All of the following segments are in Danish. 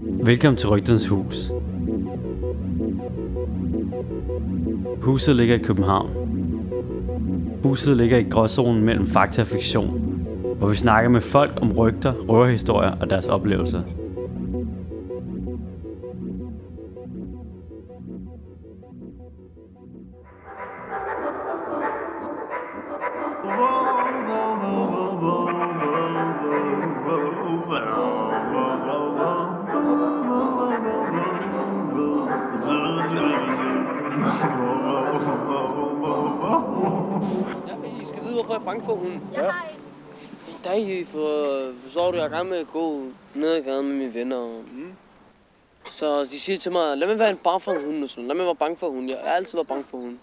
Velkommen til Rygtens Hus. Huset ligger i København. Huset ligger i gråzonen mellem fakta og fiktion, hvor vi snakker med folk om rygter, røverhistorier og deres oplevelser. Ja, I skal vide, hvorfor jeg er bange for hunden. Jeg har en. I dag, for, forstår du, jeg er med at gå ned ad gaden med mine venner. Mm. Så de siger til mig, lad mig være en bange for hunden og sådan. Lad mig være bange for hunden. Jeg har altid været bange for hunden.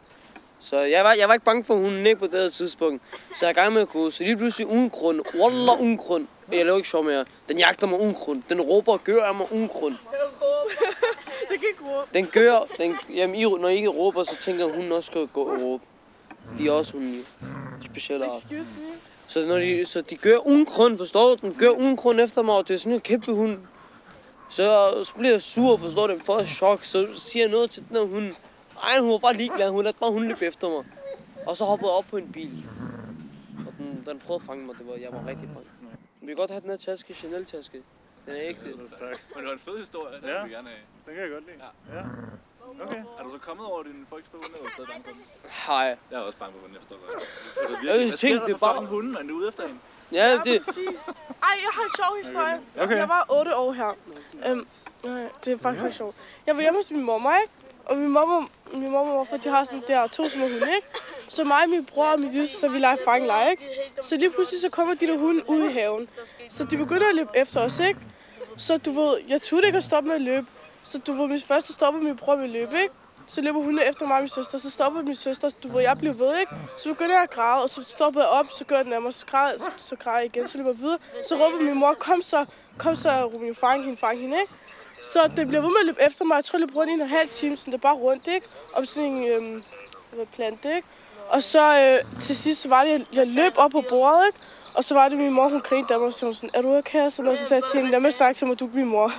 Så jeg var, jeg var ikke bange for hunden, ikke på det her tidspunkt. Så jeg er i gang med at gå. Så lige pludselig uden grund, wallah uden grund. Jeg laver ikke sjov mere. Den jagter mig uden grund. Den råber og gør af mig uden grund. Det kan ikke råbe. Den gør, den, jamen, I, når I ikke råber, så tænker hun også skal gå og råbe. De er også hunde. Specielle art. Excuse me. Så, når de, så de gør uden grund, forstår du? Den gør uden grund efter mig, og det er sådan en kæmpe hund. Så, så bliver jeg sur, forstår du? Et chok, så siger jeg noget til den her hund. Ej, hun var bare ligeglad, hun lader bare hunden løbe efter mig. Og så hoppede jeg op på en bil. Og den, den prøvede at fange mig, det var, jeg var rigtig bange. Vi kan godt have den her taske, Chanel-taske. Den er ægte. Men det var en fed historie, den Ja. vil vi gerne have. Den kan jeg godt lide. Ja. ja. Okay. Er du så kommet over din frygt for hunde, eller er du stadig bange for dem? Hej. Jeg er også bange for hunden efter dig. Altså, Jeg virkelig. Hvad sker tænkte, der det for bare- fucking hunden, man er ude efter en? Ja, Ja, det, præcis. Ej, jeg har en sjov historie. Okay. Jeg var 8 år her. Øhm, nej, det er faktisk så sjovt. Jeg var hjemme hos min mormor, ikke? Og min mormor, min mormor og morfar, de har sådan der to små hunde, ikke? Så mig, min bror og min lille, så vi leger fangelege, ikke? Så lige pludselig så kommer de der hunde ud i haven. Så de begynder at løbe efter os, ikke? Så du ved, jeg turde ikke at stoppe med at løbe. Så du ved, min første stopper min bror med at løbe, ikke? Så løber hun efter mig og min søster, så stopper min søster, du ved, jeg bliver ved, ikke? Så begynder jeg at græde, og så stopper jeg op, så gør den af mig, så græder, så, så græder jeg igen, så løber jeg videre. Så råber min mor, kom så, kom så, Romeo, fang hende, fang hende, ikke? Så det bliver ved med at løbe efter mig, jeg tror, jeg løb rundt i en halv time, så det er bare rundt, ikke? Om sådan en øhm, hvad, plante, ikke? Og så øh, til sidst, så var det, jeg, jeg løb op på bordet, ikke? Og så var det min mor, hun grinte af mig, og så sådan, er du okay? Og sådan noget, så sagde jeg til hende, lad mig snakke til mig, du er min mor.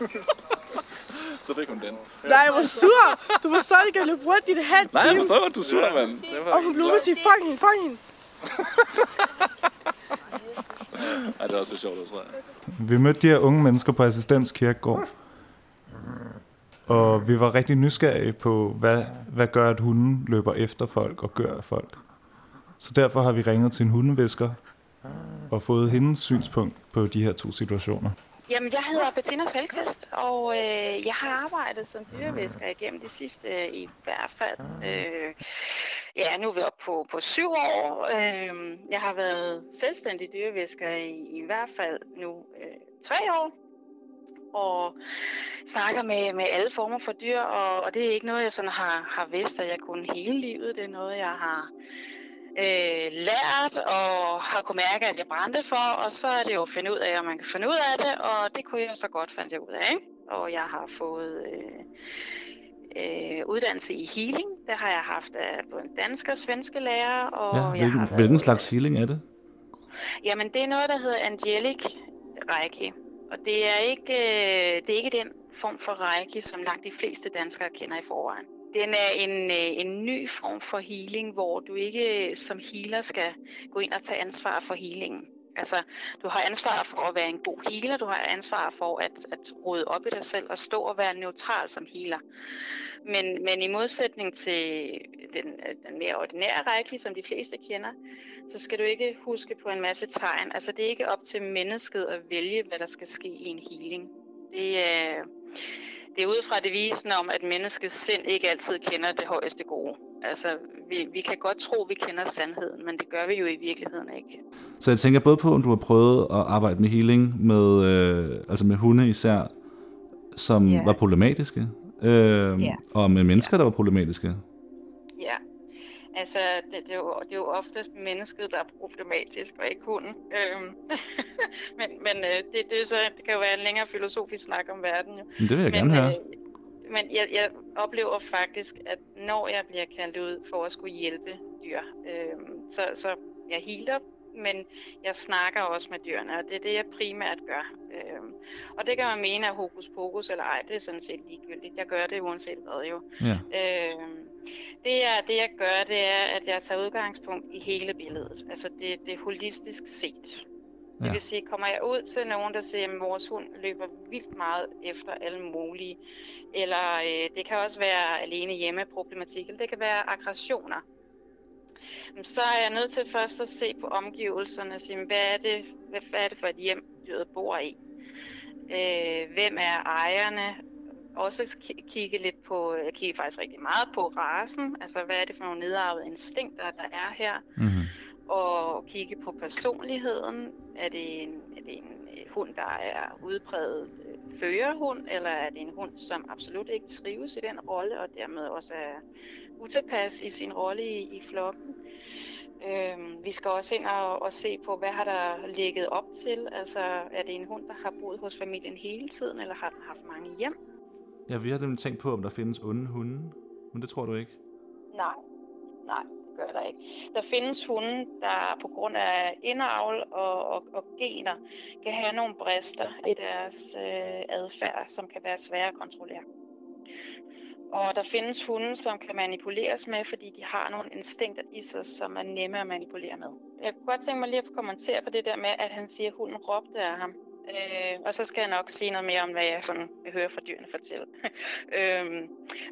Så fik hun den. Nej, jeg var sur. Du var så ikke at løbe rundt i det halv Nej, jeg time. forstår godt, du er sur, mand. Det var Og hun blev ved at sige, fang hende, fang hende. Ej, det er også så sjovt, tror jeg. Vi mødte de her unge mennesker på Assistens Kirkegård. Og vi var rigtig nysgerrige på, hvad, hvad gør, at hunden løber efter folk og gør folk. Så derfor har vi ringet til en hundevisker og fået hendes synspunkt på de her to situationer. Jamen, jeg hedder Bettina Salkvist, og øh, jeg har arbejdet som dyrevæsker igennem de sidste, øh, i hvert fald, øh, ja, nu er vi oppe på, på syv år. Øh, jeg har været selvstændig dyrevæsker i, i hvert fald nu øh, tre år, og snakker med, med alle former for dyr, og, og det er ikke noget, jeg sådan har, har vidst, at jeg kunne hele livet. Det er noget, jeg har øh, lært og har kunne mærke, at jeg brændte for, og så er det jo at finde ud af, om man kan finde ud af det, og det kunne jeg så godt fandt jeg ud af. Ikke? Og jeg har fået øh, øh, uddannelse i healing. Det har jeg haft af både en dansk og svenske lærer. Og Ja, jeg hvilken, har hvilken slags healing er det? Jamen, det er noget, der hedder angelic reiki. Og det er ikke, øh, det er ikke den form for reiki, som langt de fleste danskere kender i forvejen. Den er en, øh, en ny form for healing, hvor du ikke øh, som healer skal gå ind og tage ansvar for healingen. Altså, du har ansvar for at være en god healer, du har ansvar for at, at rode op i dig selv og stå og være neutral som healer. Men, men i modsætning til den, øh, den mere ordinære række, som de fleste kender, så skal du ikke huske på en masse tegn. Altså, det er ikke op til mennesket at vælge, hvad der skal ske i en healing. Det er, det er ud fra devisen om, at menneskets sind ikke altid kender det højeste gode. Altså, vi, vi kan godt tro, vi kender sandheden, men det gør vi jo i virkeligheden ikke. Så jeg tænker både på, om du har prøvet at arbejde med healing med, øh, altså med hunde især, som Ja. var problematiske, øh, Ja. og med mennesker, der var problematiske. Altså det, det, er, jo, det er jo oftest mennesket, der er problematisk, og ikke hunden. Øhm, men men øh, det, det, er så, det kan jo være en længere filosofisk snak om verden. Jo. Men det vil jeg men, gerne høre. Øh, men jeg, jeg oplever faktisk, at når jeg bliver kaldt ud for at skulle hjælpe dyr, øh, så, så jeg healer men jeg snakker også med dyrene, og det er det, jeg primært gør. Øhm, og det kan man mene er hokus pokus eller ej, det er sådan set ligegyldigt. Jeg gør det uanset hvad jo. Ja. Øhm, det, jeg, det jeg gør, det er, at jeg tager udgangspunkt i hele billedet. Altså det, det er holistisk set. Det Ja. vil sige, kommer jeg ud til nogen, der siger, at vores hund løber vildt meget efter alle mulige, eller øh, det kan også være alene hjemmeproblematik, eller det kan være aggressioner, så er jeg nødt til først at se på omgivelserne og sige, hvad er det, hvad, hvad er det for et hjem, dyret bor i? Øh, hvem er ejerne? Også ki- kigge lidt på, jeg kigger faktisk rigtig meget på rasen, altså hvad er det for nogle nedarvede instinkter, der er her? Mm-hmm. og kigge på personligheden. Er det en, er det en øh, hund, der er udpræget øh, førerhund, eller er det en hund, som absolut ikke trives i den rolle, og dermed også er utilpas i sin rolle i, i flokken? Øhm, vi skal også ind og, og se på, hvad har der ligget op til? Altså, er det en hund, der har boet hos familien hele tiden, eller har den haft mange hjem? Ja, vi har nemlig tænkt på, om der findes onde hunde, men det tror du ikke. Nej, nej, det gør der ikke. Der findes hunde, der på grund af indavl og, og, og gener kan have nogle brister i deres øh, adfærd, som kan være svære at kontrollere. Og der findes hunde, som kan manipuleres med, fordi de har nogle instinkter i sig, som er nemme at manipulere med. Jeg kunne godt tænke mig lige at kommentere på det der med, at han siger, at hunden råbte af ham. Øh, og så skal jeg nok sige noget mere om, hvad jeg sådan vil høre fra dyrene fortælle. øh,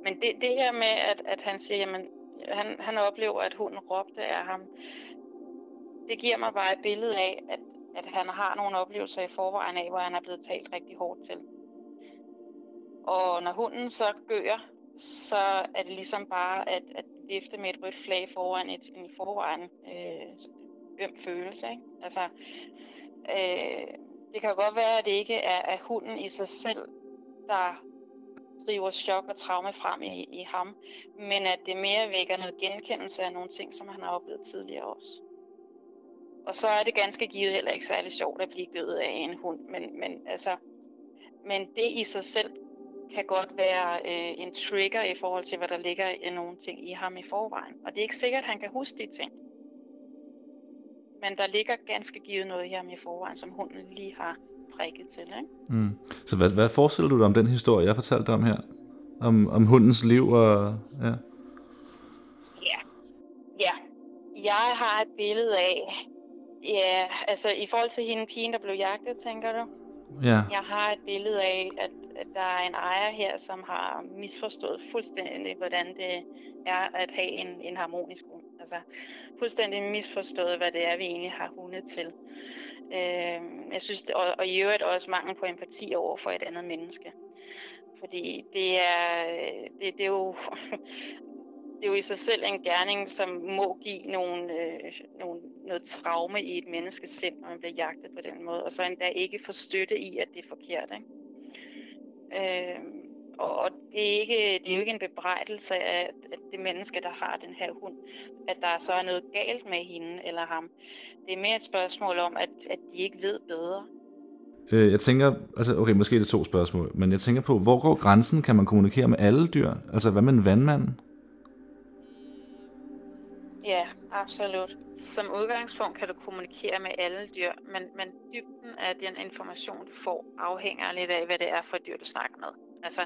men det, det her med, at, at han siger, jamen, han, han oplever, at hunden råbte af ham, det giver mig bare et billede af, at, at han har nogle oplevelser i forvejen af, hvor han er blevet talt rigtig hårdt til. Og når hunden så gør, så er det ligesom bare at, at vifte med et rødt flag foran et, en i forvejen øh, øm følelse. Ikke? Altså, øh, det kan jo godt være, at det ikke er, er hunden i sig selv, der driver chok og traume frem i, i ham, men at det mere vækker noget genkendelse af nogle ting, som han har oplevet tidligere også. Og så er det ganske givet heller ikke særlig sjovt at blive gødet af en hund, men, men, altså, men det i sig selv kan godt være øh, en trigger i forhold til, hvad der ligger i nogle ting i ham i forvejen. Og det er ikke sikkert, at han kan huske de ting. Men der ligger ganske givet noget ham i forvejen, som hunden lige har prikket til. Ikke? Mm. Så hvad, hvad forestiller du dig om den historie, jeg fortalte om her? Om, om hundens liv og... Ja. Ja. Ja. Jeg har et billede af, ja, altså i forhold til hende pigen, der blev jagtet, tænker du? Ja. Jeg har et billede af, at, at der er en ejer her, som har misforstået fuldstændig, hvordan det er at have en, en harmonisk hund. Altså fuldstændig misforstået, hvad det er, vi egentlig har hunde til. Øh, jeg synes, det, og, og i øvrigt også mangel på empati over for et andet menneske. Fordi det er, øh, det, det er jo... det er jo i sig selv en gerning, som må give nogle, øh, nogle, noget traume i et menneskes sind, når man bliver jagtet på den måde, og så endda ikke få støtte i, at det er forkert. Ikke? Øh, og det er, ikke, det er jo ikke en bebrejdelse af at det menneske, der har den her hund, at der så er noget galt med hende eller ham. Det er mere et spørgsmål om, at, at de ikke ved bedre. Øh, jeg tænker, altså okay, måske er det to spørgsmål, men jeg tænker på, hvor går grænsen? Kan man kommunikere med alle dyr? Altså, hvad med en vandmand? Ja, absolut. Som udgangspunkt kan du kommunikere med alle dyr, men, men dybden af den information, du får, afhænger lidt af, hvad det er for et dyr, du snakker med. Altså,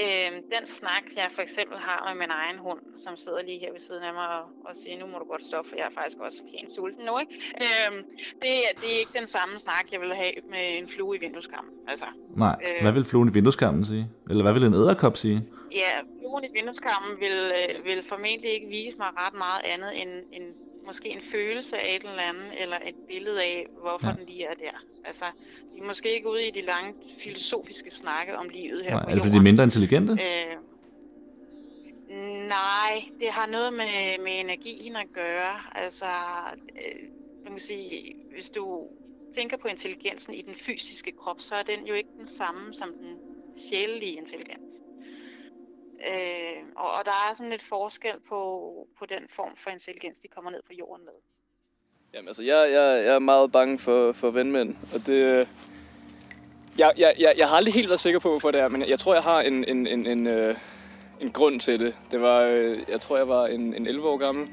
øh, den snak, jeg for eksempel har med min egen hund, som sidder lige her ved siden af mig og, og siger, nu må du godt stoppe, for jeg er faktisk også helt sulten nu, ikke? Øh, det, det er ikke den samme snak, jeg vil have med en flue i vindueskammen. Altså, Nej, Øh. hvad vil fluen i vindueskammen sige? Eller hvad vil en æderkop sige? Ja, fluen i vindueskammen vil, øh, vil formentlig ikke vise mig ret meget andet end, end måske en følelse af et eller andet, eller et billede af, hvorfor Ja. den lige er der. Altså, vi er måske ikke ude i de lange filosofiske snakke om livet her Nej, på er det fordi, de er mindre intelligente? Øh, nej, det har noget med, med energien at gøre. Altså, øh, man kan sige, hvis du tænker på intelligensen i den fysiske krop, så er den jo ikke den samme som den sjælelige intelligens. Øh, og, og der er sådan lidt forskel på, på den form for intelligens, de kommer ned på jorden med. Jamen altså, jeg, jeg, jeg er meget bange for, for vandmænd, og det... Jeg, jeg, jeg, jeg har aldrig helt været sikker på, hvorfor det er, men jeg tror, jeg har en, en, en, en, øh, en grund til det. Det var, øh, jeg tror, jeg var en, en 11 år gammel,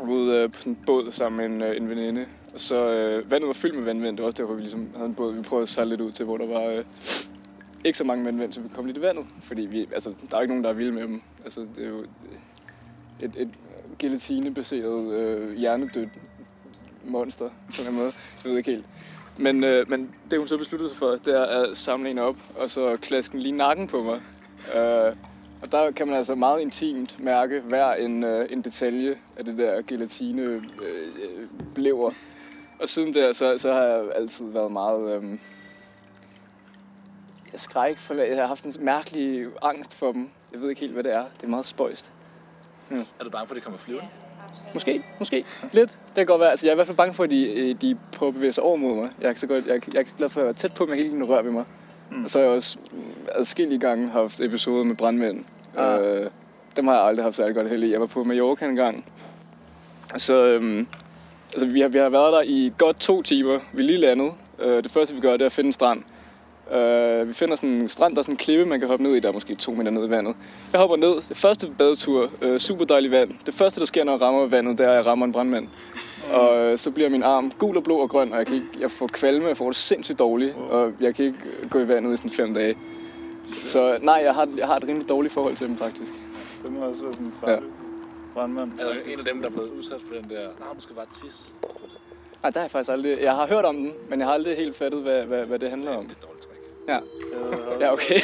ude øh, på sådan en båd sammen med en, øh, en veninde. Og så øh, vandet var fyldt med vandmænd. Det var også derfor, vi ligesom havde en båd, vi prøvede at sejle lidt ud til, hvor der var øh, ikke så mange vandmænd, så vi kom lidt i vandet. Fordi vi, altså, der er ikke nogen, der er vilde med dem. Altså, det er jo et, et gelatinebaseret øh, hjernedødt monster på en måde. Jeg ved ikke helt. Men, øh, men det hun så besluttede sig for, det er at samle en op, og så klaske lige nakken på mig. Øh, og der kan man altså meget intimt mærke hver en, øh, en detalje af det der gelatine øh, øh blever. Og siden der, så, så har jeg altid været meget... Øh, skræk for Jeg har haft en mærkelig angst for dem. Jeg ved ikke helt, hvad det er. Det er meget spøjst. Er du bange for, at det kommer flyvende? Måske, måske. Lidt. Det kan godt være. Altså, jeg er i hvert fald bange for, at de, øh, de prøver at bevæge sig over mod mig. Jeg er, så godt, jeg, jeg er glad for at være tæt på, men jeg kan ikke lide, ved mig. Mm. Og så har jeg også mm, adskillige gange haft episoder med brandmænd. Ah. Øh, dem har jeg aldrig haft særlig godt held i. Jeg var på Mallorca en gang. Så øhm, altså, vi, har, vi har været der i godt to timer. Vi er lige landet. Øh, det første, vi gør, det er at finde en strand. Øh, vi finder sådan en strand, der er sådan en klippe, man kan hoppe ned i. Der er måske to meter ned i vandet. Jeg hopper ned. Det første badetur. Øh, super dejlig vand. Det første, der sker, når jeg rammer vandet, det er, at jeg rammer en brandmand. Og øh, så bliver min arm gul og blå og grøn, og jeg, kan ikke, jeg får kvalme, jeg får det sindssygt dårligt, og jeg kan ikke gå i vandet i sådan fem dage. Så nej, jeg har, jeg har et rimelig dårligt forhold til dem, faktisk. Det må også være sådan en farlig brandmand. Er der en af dem, der er blevet udsat for den der, nej, du skal bare tisse? Nej, der har jeg faktisk aldrig... Jeg har hørt om den, men jeg har aldrig helt fattet, hvad, hvad, hvad det handler om. Det Ja, Øh, ja okay.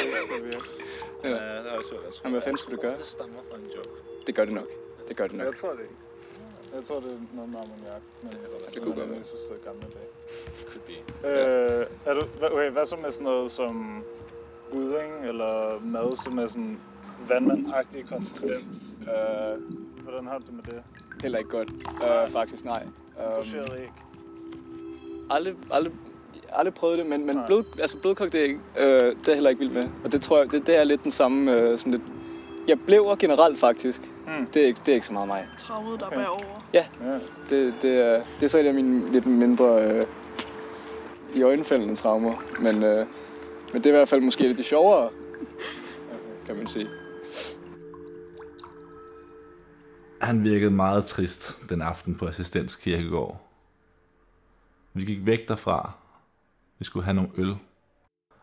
Ja, det har jeg også hørt. Jeg tror, Jamen, hvad fanden skulle du gøre? Det stammer fra en joke. Det gør det nok. Det gør det nok. Jeg tror det ikke. Jeg tror, det er noget med ammoniak, men det det kunne kunne godt være. misforstået gamle dage. Could be. Øh, er du, okay, hvad så med sådan noget som budding eller mad, som er sådan vandmandagtig konsistens? Øh, hvordan har du det med det? Heller ikke godt. Uh, faktisk nej. Øhm, pocheret æg? aldrig, aldrig, aldrig prøvet det, men, men Nej. blød, altså blødkogt æg, øh, det er jeg heller ikke vild med. Og det tror jeg, det, det er lidt den samme, øh, sådan lidt... Jeg blev generelt faktisk. Mm. Det, er ikke, det er ikke så meget mig. Traumet der bagover. Ja. Det, det, er, det er så et af mine lidt mindre øh, i øjenfældende traumer. Men, øh, men det er i hvert fald måske lidt det sjovere, kan man sige. Han virkede meget trist den aften på Assistens Kirkegård. Vi gik væk derfra. Vi skulle have nogle øl.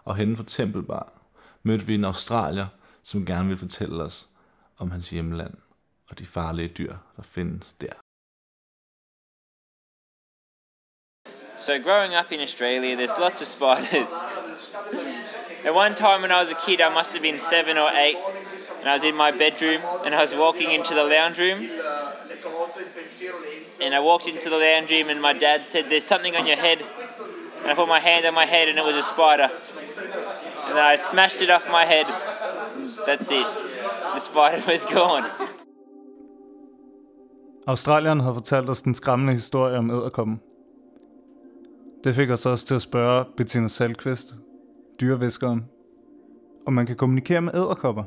Og henne for Tempelbar mødte vi en australier, som gerne ville fortælle os om hans hjemland og de farlige dyr, der findes der. So growing up in Australia, there's lots of spiders. At one time when I was a kid, I must have been seven or eight, and I was in my bedroom, and I was walking into the lounge room, and I walked into the lounge room, and my dad said, "There's something on your head," and I put my hand on my head, and it was a spider, and then I smashed it off my head. That's it. The spider was gone. Australieren havde fortalt os den skræmmende historie om æderkoppen. Det fik os også til at spørge Bettina Salkvist, dyreviskeren, om man kan kommunikere med æderkopper.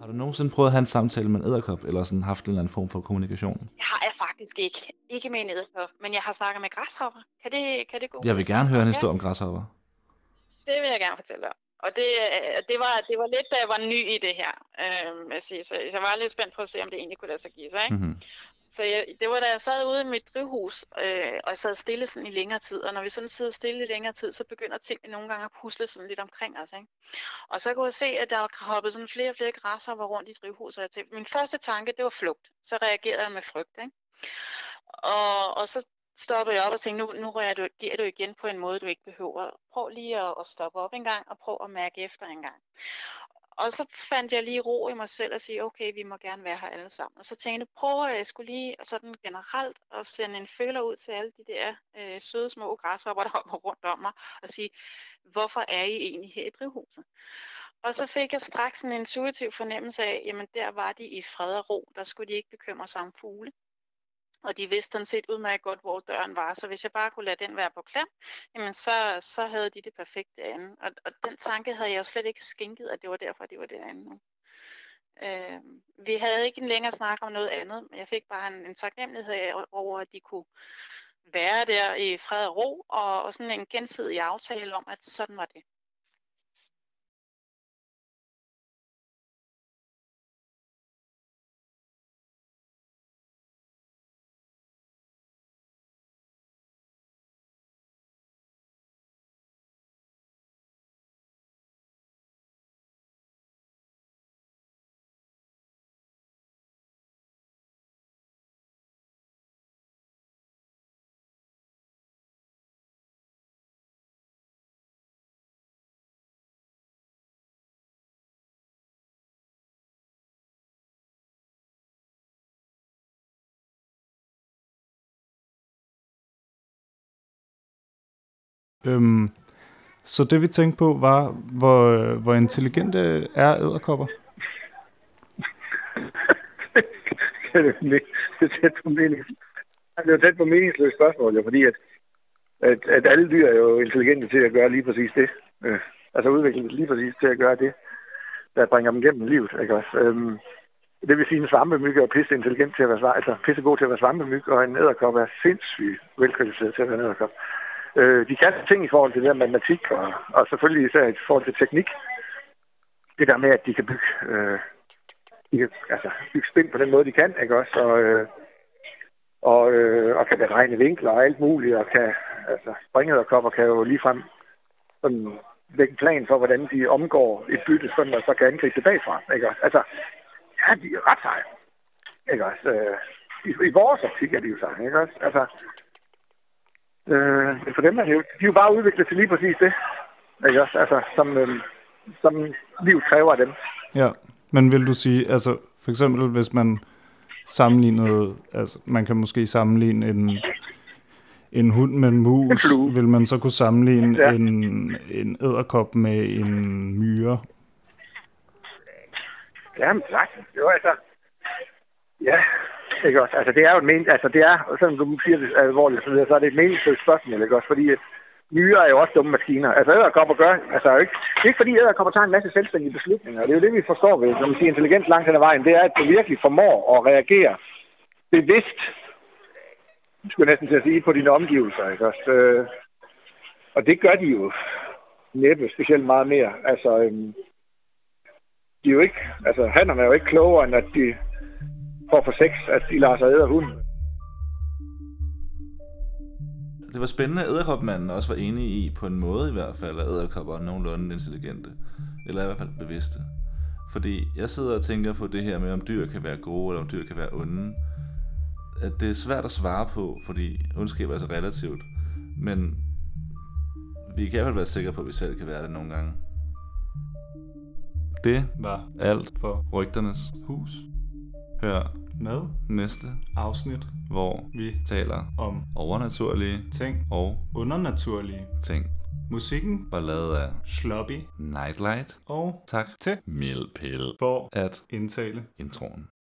Har du nogensinde prøvet at have en samtale med en æderkop, eller sådan haft en eller anden form for kommunikation? Det har jeg faktisk ikke. Ikke med en edderkop, men jeg har snakket med græshopper. Kan det, kan det gå? Jeg vil gerne høre en historie om græshopper. Det vil jeg gerne fortælle om. Og det, øh, det, var, det var lidt, da jeg var ny i det her. Øh, jeg, siger, så jeg var lidt spændt på at se, om det egentlig kunne lade sig give sig. Ikke? Mm-hmm. Så jeg, det var da jeg sad ude i mit drivhus, øh, og jeg sad stille sådan i længere tid. Og når vi sådan sidder stille i længere tid, så begynder tingene nogle gange at pusle sådan lidt omkring os. Ikke? Og så kunne jeg se, at der var hoppet sådan flere og flere græshopper rundt i drivhuset. Og jeg tænkte, min første tanke, det var flugt. Så reagerede jeg med frygt. Ikke? Og, og så stoppede jeg op og tænkte, nu, nu reagerer du igen på en måde, du ikke behøver. Prøv lige at, at stoppe op en gang, og prøv at mærke efter en gang. Og så fandt jeg lige ro i mig selv og sige, okay, vi må gerne være her alle sammen. Og så tænkte jeg, prøver jeg skulle lige sådan generelt at sende en føler ud til alle de der øh, søde små græshopper, der hopper rundt om mig, og sige, hvorfor er I egentlig her i drivhuset? Og så fik jeg straks en intuitiv fornemmelse af, jamen der var de i fred og ro, der skulle de ikke bekymre sig om fugle. Og de vidste sådan set udmærket godt, hvor døren var. Så hvis jeg bare kunne lade den være på klem, jamen så, så havde de det perfekte derinde. Og, og den tanke havde jeg jo slet ikke skænket, at det var derfor, de var derinde nu. Øh, vi havde ikke en længere snak om noget andet, men jeg fik bare en, en taknemmelighed over, at de kunne være der i fred og ro, og, og sådan en gensidig aftale om, at sådan var det. Øhm, så det vi tænkte på var, hvor, hvor intelligente er æderkopper? det er tæt på mening. Det er jo tæt på meningsløst spørgsmål, jo, fordi at, at, at alle dyr er jo intelligente til at gøre lige præcis det. Øh, altså udviklet lige præcis til at gøre det, der bringer dem gennem livet. Ikke også? Øhm, det vil sige, at en svampemyg er pisse intelligent til at være, altså pisse god til at være svampemyg, og en æderkop er sindssygt velkvalificeret til at være en æderkop. Øh, de kan ting i forhold til det der matematik, og, og selvfølgelig især i forhold til teknik. Det der med, at de kan bygge, øh, de kan, altså, bygge spind på den måde, de kan, ikke også? Og, øh, og, øh, og kan beregne vinkler og alt muligt, og kan, altså, springæderkopper kan jo ligefrem sådan, lægge en plan for, hvordan de omgår et bytte, sådan og så kan angribe tilbage fra, ikke også? Altså, ja, de er ret seje, ikke også? Øh, i, I vores optik er de jo seje, ikke også? Altså, Øh, men for dem er det jo, de er jo bare udviklet til lige præcis det. Ikke også? Altså, som, øh, som liv kræver af dem. Ja, men vil du sige, altså for eksempel hvis man sammenlignede, altså man kan måske sammenligne en, en hund med en mus, En vil man så kunne sammenligne Ja. en, en æderkop med en myre? Ja, men sagtens. Jo, altså, ja, ikke også? Altså, det er jo et men, altså, det er, selvom du siger det alvorligt, så, videre, så er det et meningsløst spørgsmål, ikke også? Fordi øh, at myrer er jo også dumme maskiner. Altså, æderkopper gør, altså, er ikke, det er ikke fordi æderkopper tager en masse selvstændige beslutninger. Det er jo det, vi forstår ved, når man siger intelligens langt hen ad vejen. Det er, at du virkelig formår at reagere bevidst, skulle jeg næsten til at sige, på dine omgivelser, ikke også? Øh, og det gør de jo næppe specielt meget mere. Altså, øhm, de er jo ikke, altså hannerne er jo ikke klogere, end at de for sex, at de lader sig æde af hunden. Det var spændende, at æderkopmanden også var enig i, på en måde i hvert fald, at æderkopper er nogenlunde intelligente. Eller i hvert fald bevidste. Fordi jeg sidder og tænker på det her med, om dyr kan være gode, eller om dyr kan være onde. At det er svært at svare på, fordi ondskab er så relativt. Men vi kan i hvert fald være sikre på, at vi selv kan være det nogle gange. Det var alt for rygternes hus. Hør Med næste afsnit, hvor vi taler om overnaturlige ting og undernaturlige ting. musikken, Var lavet af sloppy Nightlight. og Tak til Milpil for at indtale introen.